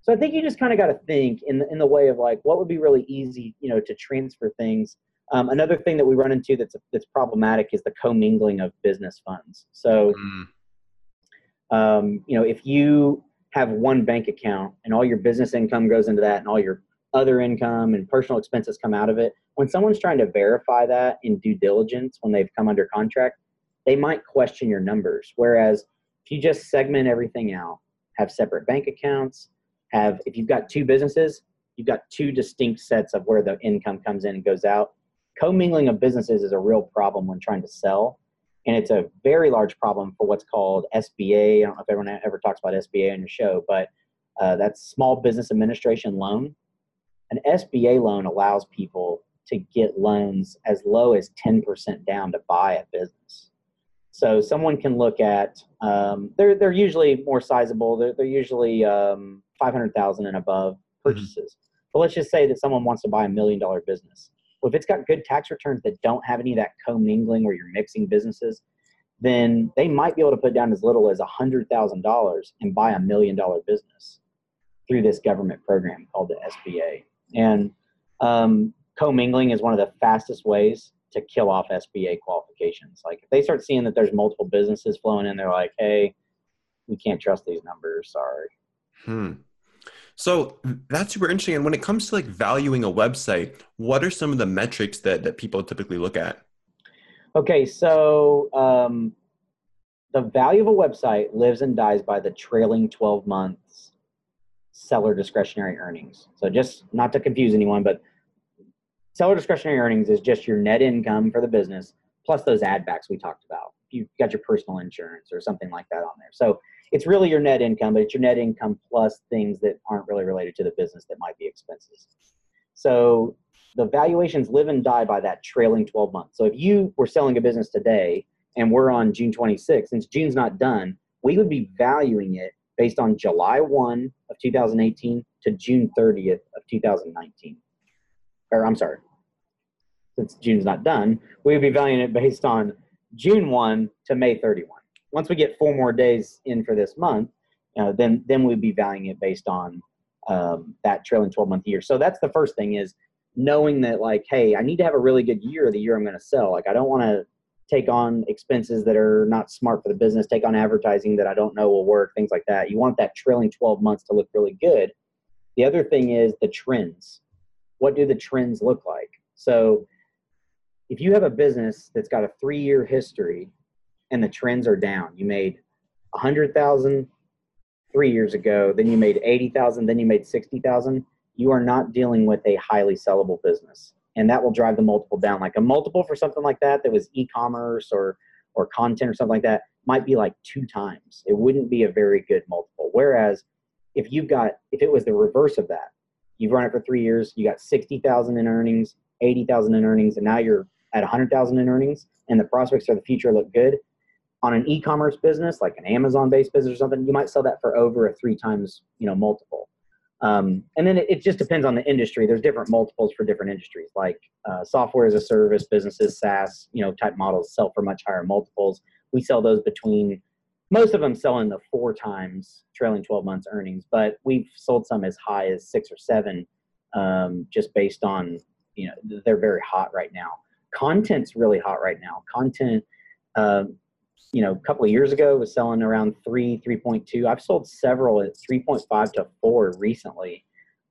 So I think you just kind of got to think in the, in the way of like, what would be really easy, you know, to transfer things. Um, another thing that we run into that's that's problematic is the commingling of business funds. So, mm. um, you know, if you have one bank account and all your business income goes into that and all your other income and personal expenses come out of it when someone's trying to verify that in due diligence when they've come under contract they might question your numbers whereas if you just segment everything out have separate bank accounts have if you've got two businesses you've got two distinct sets of where the income comes in and goes out commingling of businesses is a real problem when trying to sell and it's a very large problem for what's called SBA. I don't know if everyone ever talks about SBA on your show, but uh, that's Small Business Administration Loan. An SBA loan allows people to get loans as low as 10% down to buy a business. So someone can look at, um, they're, they're usually more sizable. They're, they're usually um, 500,000 and above mm-hmm. purchases. Mm-hmm. But let's just say that someone wants to buy a million dollar business. Well, if it's got good tax returns that don't have any of that commingling where you're mixing businesses, then they might be able to put down as little as $100,000 and buy a million dollar business through this government program called the SBA. And um, commingling is one of the fastest ways to kill off SBA qualifications. Like if they start seeing that there's multiple businesses flowing in, they're like, hey, we can't trust these numbers. Sorry. Hmm. So that's super interesting. And when it comes to like valuing a website, what are some of the metrics that, that people typically look at? Okay, so um, the value of a website lives and dies by the trailing 12 months seller discretionary earnings. So just not to confuse anyone, but seller discretionary earnings is just your net income for the business plus those ad backs we talked about. You've got your personal insurance or something like that on there. So it's really your net income, but it's your net income plus things that aren't really related to the business that might be expenses. So the valuations live and die by that trailing 12 months. So if you were selling a business today and we're on June 26, since June's not done, we would be valuing it based on July 1 of 2018 to June 30th of 2019. Or I'm sorry, since June's not done, we would be valuing it based on June 1 to May 31 once we get four more days in for this month, uh, then then we'd be valuing it based on um, that trailing 12 month year. So that's the first thing is knowing that like, hey, I need to have a really good year the year I'm going to sell. Like I don't want to take on expenses that are not smart for the business, take on advertising that I don't know will work, things like that. You want that trailing 12 months to look really good. The other thing is the trends. What do the trends look like? So if you have a business that's got a three year history and the trends are down. You made a hundred thousand three years ago, then you made eighty thousand, then you made sixty thousand. You are not dealing with a highly sellable business, and that will drive the multiple down. Like a multiple for something like that that was e-commerce or or content or something like that might be like two times. It wouldn't be a very good multiple. Whereas if you've got if it was the reverse of that, you've run it for three years, you got sixty thousand in earnings, eighty thousand in earnings, and now you're at hundred thousand in earnings, and the prospects for the future look good. On an e-commerce business like an amazon based business or something you might sell that for over a three times you know multiple. Um, and then it, it, just depends on the industry. There's different multiples for different industries. Like uh, software as a service businesses saas you know type models sell for much higher multiples. We sell those between most of them sell in the four times trailing 12 months earnings but we've sold some as high as six or seven um, just based on you know they're very hot right now content's really hot right now content um, you know, a couple of years ago was selling around three, 3.2. I've sold several at 3.5 to four recently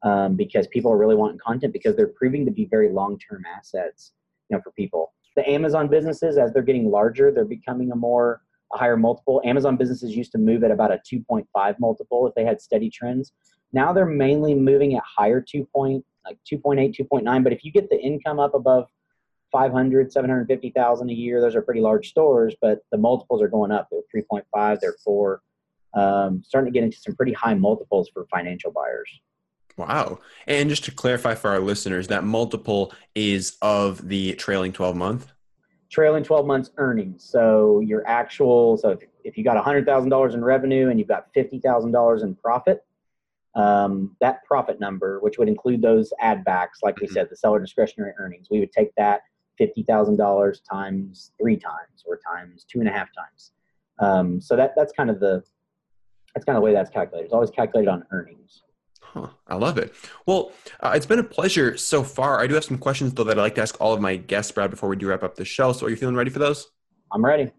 um, because people are really wanting content because they're proving to be very long-term assets, you know, for people. The Amazon businesses, as they're getting larger, they're becoming a more, a higher multiple. Amazon businesses used to move at about a 2.5 multiple if they had steady trends. Now they're mainly moving at higher two point, like 2.8, 2.9. But if you get the income up above 500, 750,000 a year, those are pretty large stores, but the multiples are going up. They're 3.5, they're four, um, starting to get into some pretty high multiples for financial buyers. Wow. And just to clarify for our listeners, that multiple is of the trailing 12 month? Trailing 12 months earnings. So your actual, so if, if you got $100,000 in revenue and you've got $50,000 in profit, um, that profit number, which would include those add backs, like we mm-hmm. said, the seller discretionary earnings, we would take that $50,000 times three times or times two and a half times. Um, so that, that's kind of the, that's kind of the way that's calculated. It's always calculated on earnings. Huh, I love it. Well, uh, it's been a pleasure so far. I do have some questions though that I'd like to ask all of my guests, Brad, before we do wrap up the show. So, are you feeling ready for those? I'm ready.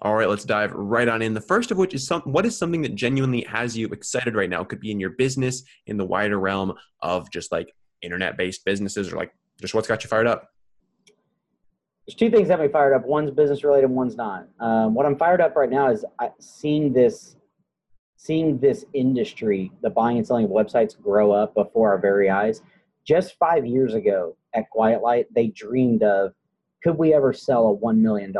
All right, let's dive right on in. The first of which is some, what is something that genuinely has you excited right now? It could be in your business, in the wider realm of just like internet-based businesses, or like just what's got you fired up. There's two things that me fired up. One's business related, one's not. Um, what I'm fired up right now is seeing this seeing this industry, the buying and selling of websites, grow up before our very eyes. Just five years ago at Quiet Light, they dreamed of could we ever sell a $1 million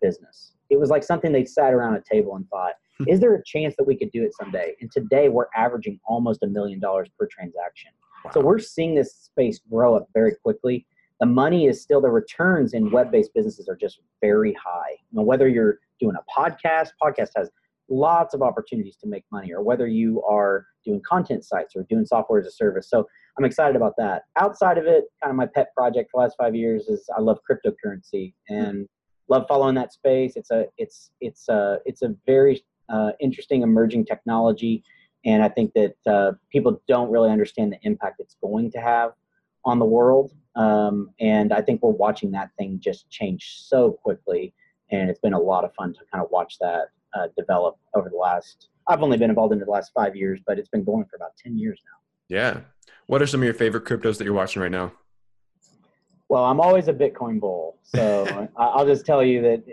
business? It was like something they sat around a table and thought, hmm. is there a chance that we could do it someday? And today we're averaging almost a million dollars per transaction. Wow. So we're seeing this space grow up very quickly. The money is still, the returns in web based businesses are just very high. Whether you're doing a podcast, podcast has lots of opportunities to make money, or whether you are doing content sites or doing software as a service. So I'm excited about that. Outside of it, kind of my pet project for the last five years is I love cryptocurrency and love following that space. It's a it's it's a it's a very uh, interesting emerging technology, and I think that uh, people don't really understand the impact it's going to have on the world. Um, and I think we're watching that thing just change so quickly, and it's been a lot of fun to kind of watch that uh, develop over the last. I've only been involved in the last five years, but it's been going for about ten years now. Yeah. What are some of your favorite cryptos that you're watching right now? Well, I'm always a Bitcoin bull, so I'll just tell you that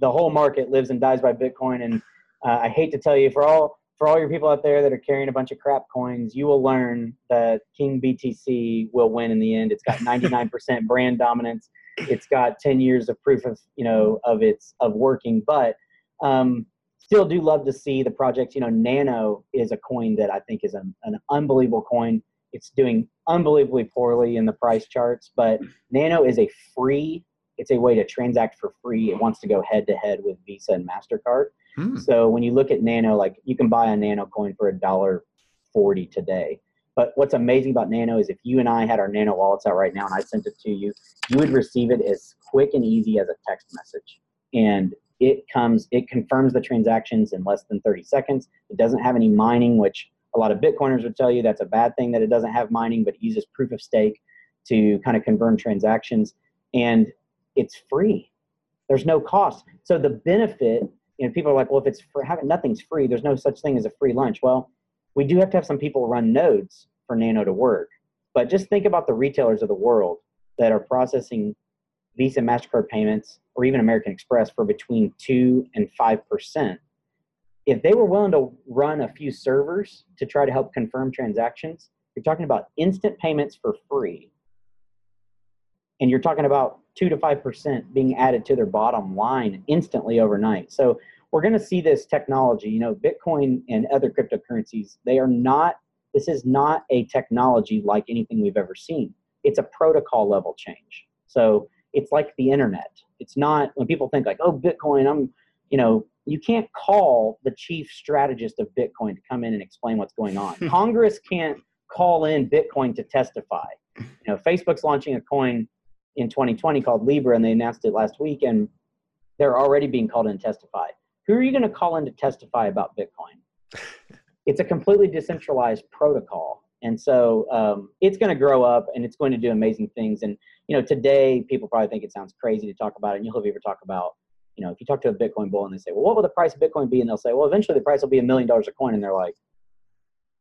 the whole market lives and dies by Bitcoin. And uh, I hate to tell you, for all for all your people out there that are carrying a bunch of crap coins, you will learn that King BTC will win in the end. It's got 99% brand dominance. It's got 10 years of proof of you know of its of working, but um, still do love to see the project. You know, Nano is a coin that I think is an, an unbelievable coin. It's doing unbelievably poorly in the price charts, but Nano is a free. It's a way to transact for free. It wants to go head to head with Visa and Mastercard. Hmm. So when you look at Nano, like you can buy a Nano coin for a dollar forty today. But what's amazing about Nano is if you and I had our Nano wallets out right now and I sent it to you, you would receive it as quick and easy as a text message. And it comes it confirms the transactions in less than 30 seconds it doesn't have any mining which a lot of bitcoiners would tell you that's a bad thing that it doesn't have mining but it uses proof of stake to kind of confirm transactions and it's free there's no cost so the benefit you know people are like well if it's for having nothing's free there's no such thing as a free lunch well we do have to have some people run nodes for nano to work but just think about the retailers of the world that are processing Visa, MasterCard payments, or even American Express for between 2 and 5%. If they were willing to run a few servers to try to help confirm transactions, you're talking about instant payments for free. And you're talking about 2 to 5% being added to their bottom line instantly overnight. So we're going to see this technology, you know, Bitcoin and other cryptocurrencies, they are not, this is not a technology like anything we've ever seen. It's a protocol level change. So it's like the internet. It's not when people think like, oh, Bitcoin, I'm, you know, you can't call the chief strategist of Bitcoin to come in and explain what's going on. Congress can't call in Bitcoin to testify. You know, Facebook's launching a coin in 2020 called Libra, and they announced it last week, and they're already being called in to testify. Who are you going to call in to testify about Bitcoin? It's a completely decentralized protocol and so um, it's going to grow up and it's going to do amazing things and you know today people probably think it sounds crazy to talk about it and you'll ever talk about you know if you talk to a bitcoin bull and they say well what will the price of bitcoin be and they'll say well eventually the price will be a million dollars a coin and they're like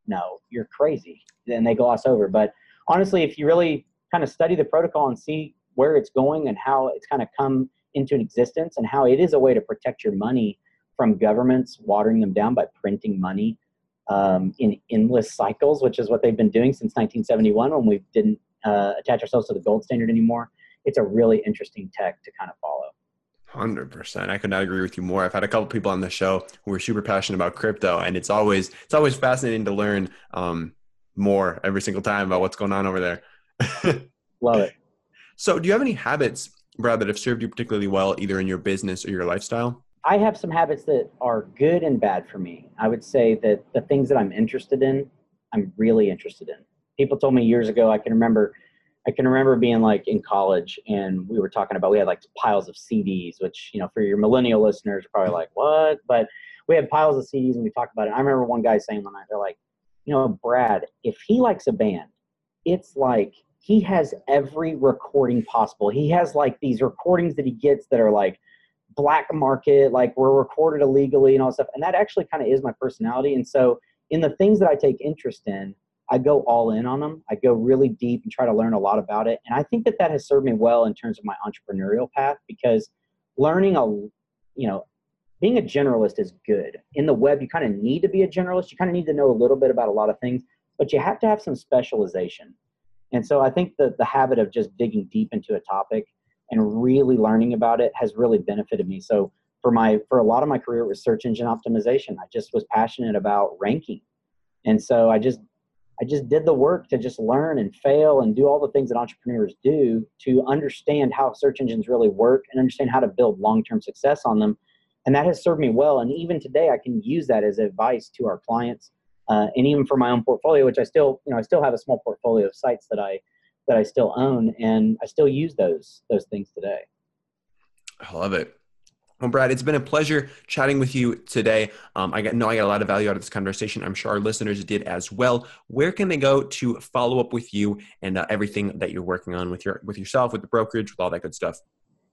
no you're crazy then they gloss over but honestly if you really kind of study the protocol and see where it's going and how it's kind of come into existence and how it is a way to protect your money from governments watering them down by printing money um, in endless cycles, which is what they've been doing since 1971 when we didn't uh, attach ourselves to the gold standard anymore. It's a really interesting tech to kind of follow. Hundred percent. I could not agree with you more. I've had a couple people on the show who are super passionate about crypto, and it's always it's always fascinating to learn um, more every single time about what's going on over there. Love it. So, do you have any habits, Brad, that have served you particularly well, either in your business or your lifestyle? I have some habits that are good and bad for me. I would say that the things that I'm interested in, I'm really interested in. People told me years ago, I can remember I can remember being like in college and we were talking about we had like piles of CDs, which you know for your millennial listeners probably like what, but we had piles of CDs and we talked about it. I remember one guy saying one night they're like, you know, Brad, if he likes a band, it's like he has every recording possible. He has like these recordings that he gets that are like black market, like we're recorded illegally and all stuff. And that actually kind of is my personality. And so in the things that I take interest in, I go all in on them. I go really deep and try to learn a lot about it. And I think that that has served me well in terms of my entrepreneurial path because learning a, you know, being a generalist is good. In the web, you kind of need to be a generalist. You kind of need to know a little bit about a lot of things, but you have to have some specialization. And so I think that the habit of just digging deep into a topic and really learning about it has really benefited me. So for my for a lot of my career it was search engine optimization. I just was passionate about ranking. And so I just I just did the work to just learn and fail and do all the things that entrepreneurs do to understand how search engines really work and understand how to build long-term success on them. And that has served me well. And even today, I can use that as advice to our clients, uh, and even for my own portfolio, which I still, you know, I still have a small portfolio of sites that I that I still own, and I still use those those things today. I love it. Well, Brad, it's been a pleasure chatting with you today. Um, I got, know I got a lot of value out of this conversation. I'm sure our listeners did as well. Where can they go to follow up with you and uh, everything that you're working on with your with yourself, with the brokerage, with all that good stuff?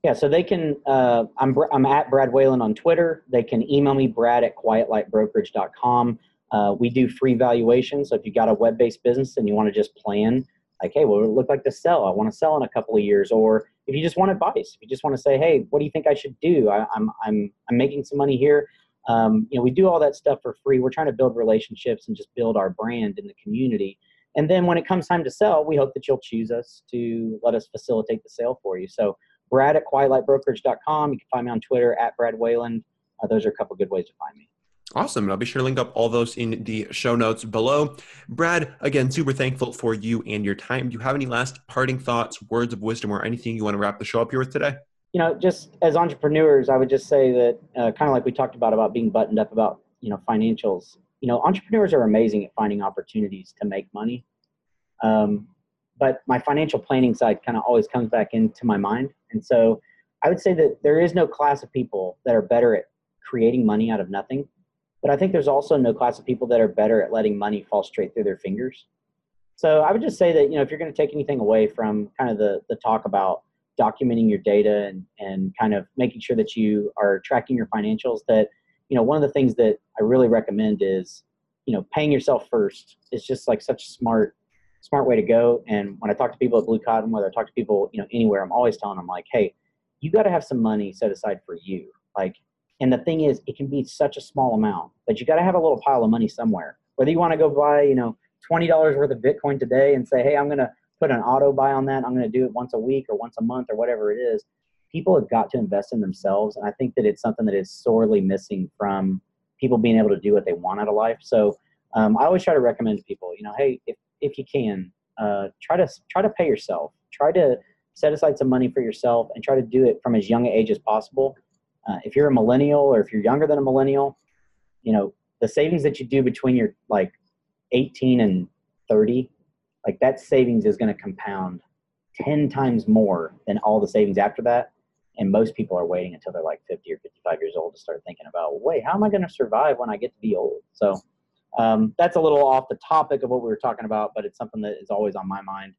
Yeah, so they can. Uh, I'm I'm at Brad Wayland on Twitter. They can email me Brad at quietlightbrokerage.com. Uh, we do free valuations. So if you got a web-based business and you want to just plan, like, hey, what would it look like to sell? I want to sell in a couple of years, or if you just want advice, if you just want to say, hey, what do you think I should do? I, am I'm, I'm I'm making some money here. Um, you know, we do all that stuff for free. We're trying to build relationships and just build our brand in the community. And then when it comes time to sell, we hope that you'll choose us to let us facilitate the sale for you. So Brad at quietlightbrokerage.com. You can find me on Twitter at Brad Wayland. Uh, those are a couple good ways to find me. Awesome. And I'll be sure to link up all those in the show notes below. Brad, again, super thankful for you and your time. Do you have any last parting thoughts, words of wisdom, or anything you want to wrap the show up here with today? You know, just as entrepreneurs, I would just say that uh, kind of like we talked about, about being buttoned up about, you know, financials. You know, entrepreneurs are amazing at finding opportunities to make money. Um, but my financial planning side kind of always comes back into my mind. And so I would say that there is no class of people that are better at creating money out of nothing but I think there's also no class of people that are better at letting money fall straight through their fingers. So I would just say that you know if you're going to take anything away from kind of the the talk about documenting your data and and kind of making sure that you are tracking your financials, that you know one of the things that I really recommend is you know paying yourself first is just like such a smart smart way to go. And when I talk to people at Blue Cotton, whether I talk to people you know anywhere, I'm always telling them like, hey, you got to have some money set aside for you. Like and the thing is, it can be such a small amount, but you got to have a little pile of money somewhere. Whether you want to go buy, you know, twenty dollars worth of Bitcoin today and say, hey, I'm going to put an auto buy on that. I'm going to do it once a week or once a month or whatever it is. People have got to invest in themselves, and I think that it's something that is sorely missing from people being able to do what they want out of life. So um, I always try to recommend to people, you know, hey, if if you can, uh, try to try to pay yourself. Try to set aside some money for yourself and try to do it from as young an age as possible uh, if you're a millennial or if you're younger than a millennial, you know, the savings that you do between your like 18 and 30, like that savings is going to compound 10 times more than all the savings after that. And most people are waiting until they're like 50 or 55 years old to start thinking about, wait, how am I going to survive when I get to be old? So um, that's a little off the topic of what we were talking about, but it's something that is always on my mind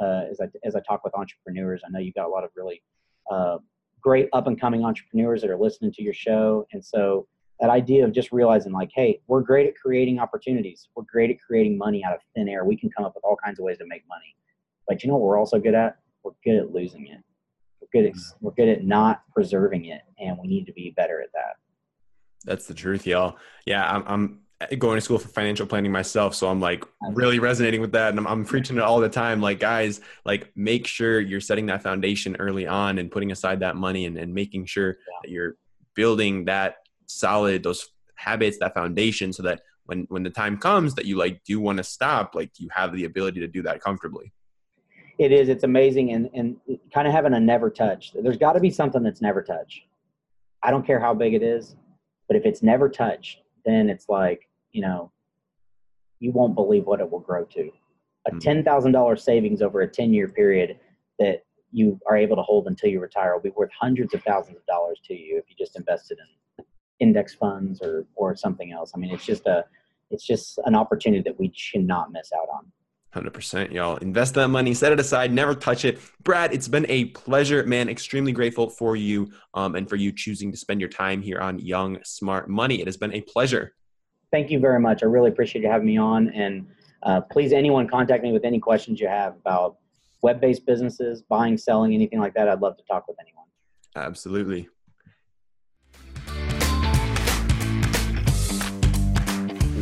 uh, as I as I talk with entrepreneurs. I know you've got a lot of really uh, great up and coming entrepreneurs that are listening to your show. And so that idea of just realizing like, hey, we're great at creating opportunities. We're great at creating money out of thin air. We can come up with all kinds of ways to make money. But you know what we're also good at? We're good at losing it. We're good at mm-hmm. we're good at not preserving it, and we need to be better at that. That's the truth, y'all. Yeah, I'm, I'm going to school for financial planning myself so i'm like really resonating with that and I'm, I'm, preaching it all the time like guys like make sure you're setting that foundation early on and putting aside that money and, and making sure that you're building that solid those habits that foundation so that when when the time comes that you like do want to stop like you have the ability to do that comfortably. It is it's amazing and and kind of having a never touch. There's got to be something that's never touched i don't care how big it is but if it's never touched then it's like you know, you won't believe what it will grow to. A mm-hmm. ten thousand dollars savings over a ten year period that you are able to hold until you retire will be worth hundreds of thousands of dollars to you if you just invested in index funds or or something else. I mean, it's just a it's just an opportunity that we should not miss out on. 100% y'all invest that money set it aside never touch it brad it's been a pleasure man extremely grateful for you um, and for you choosing to spend your time here on young smart money it has been a pleasure thank you very much. I really appreciate you having me on. And uh, please, anyone contact me with any questions you have about web based businesses, buying, selling, anything like that. I'd love to talk with anyone. Absolutely.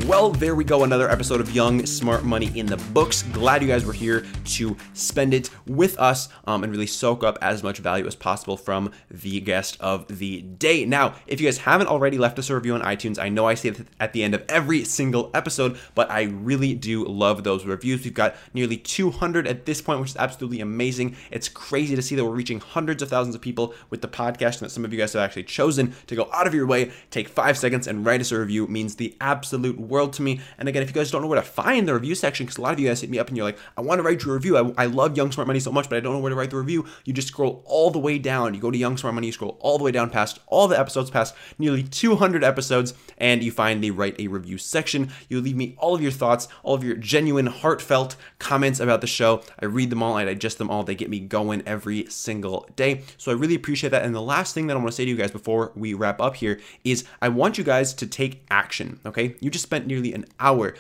Well, there we go. Another episode of Young Smart Money in the books. Glad you guys were here to spend it with us um, and really soak up as much value as possible from the guest of the day. Now, if you guys haven't already left us a review on iTunes, I know I say it at the end of every single episode, but I really do love those reviews. We've got nearly 200 at this point, which is absolutely amazing. It's crazy to see that we're reaching hundreds of thousands of people with the podcast, and that some of you guys have actually chosen to go out of your way, take five seconds, and write us a review. Means the absolute world world to me. And again, if you guys don't know where to find the review section, because a lot of you guys hit me up and you're like, I want to write you a review. I, I love Young Smart Money so much, but I don't know where to write the review. You just scroll all the way down. You go to Young Smart Money, you scroll all the way down past all the episodes, past nearly 200 episodes, and you find the write a review section. You leave me all of your thoughts, all of your genuine, heartfelt comments about the show. I read them all, I digest them all. They get me going every single day. So I really appreciate that. And the last thing that I want to say to you guys before we wrap up here is I want you guys to take action. Okay. You just spent nearly an hour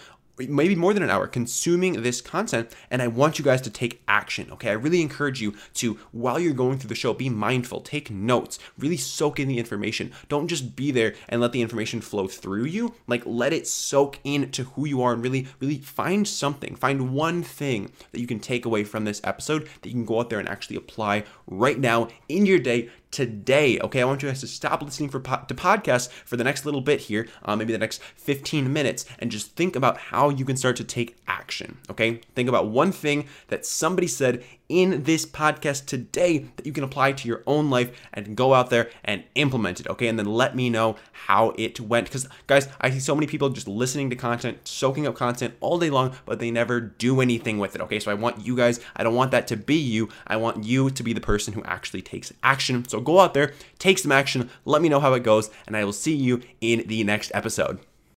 maybe more than an hour consuming this content and I want you guys to take action. Okay. I really encourage you to, while you're going through the show, be mindful, take notes, really soak in the information. Don't just be there and let the information flow through you. Like let it soak into who you are and really, really find something, find one thing that you can take away from this episode that you can go out there and actually apply right now in your day today. Okay, I want you guys to stop listening for po- to podcasts for the next little bit here, uh, maybe the next 15 minutes, and just think about how you can start to take action. Okay, think about one thing that somebody said in this podcast today that you can apply to your own life and go out there and implement it. Okay, and then let me know how it went. Because, guys, I see so many people just listening to content, soaking up content all day long, but they never do anything with it. Okay, so I want you guys, I don't want that to be you. I want you to be the person who actually takes action. So go out there, take some action, let me know how it goes, and I will see you in the next episode.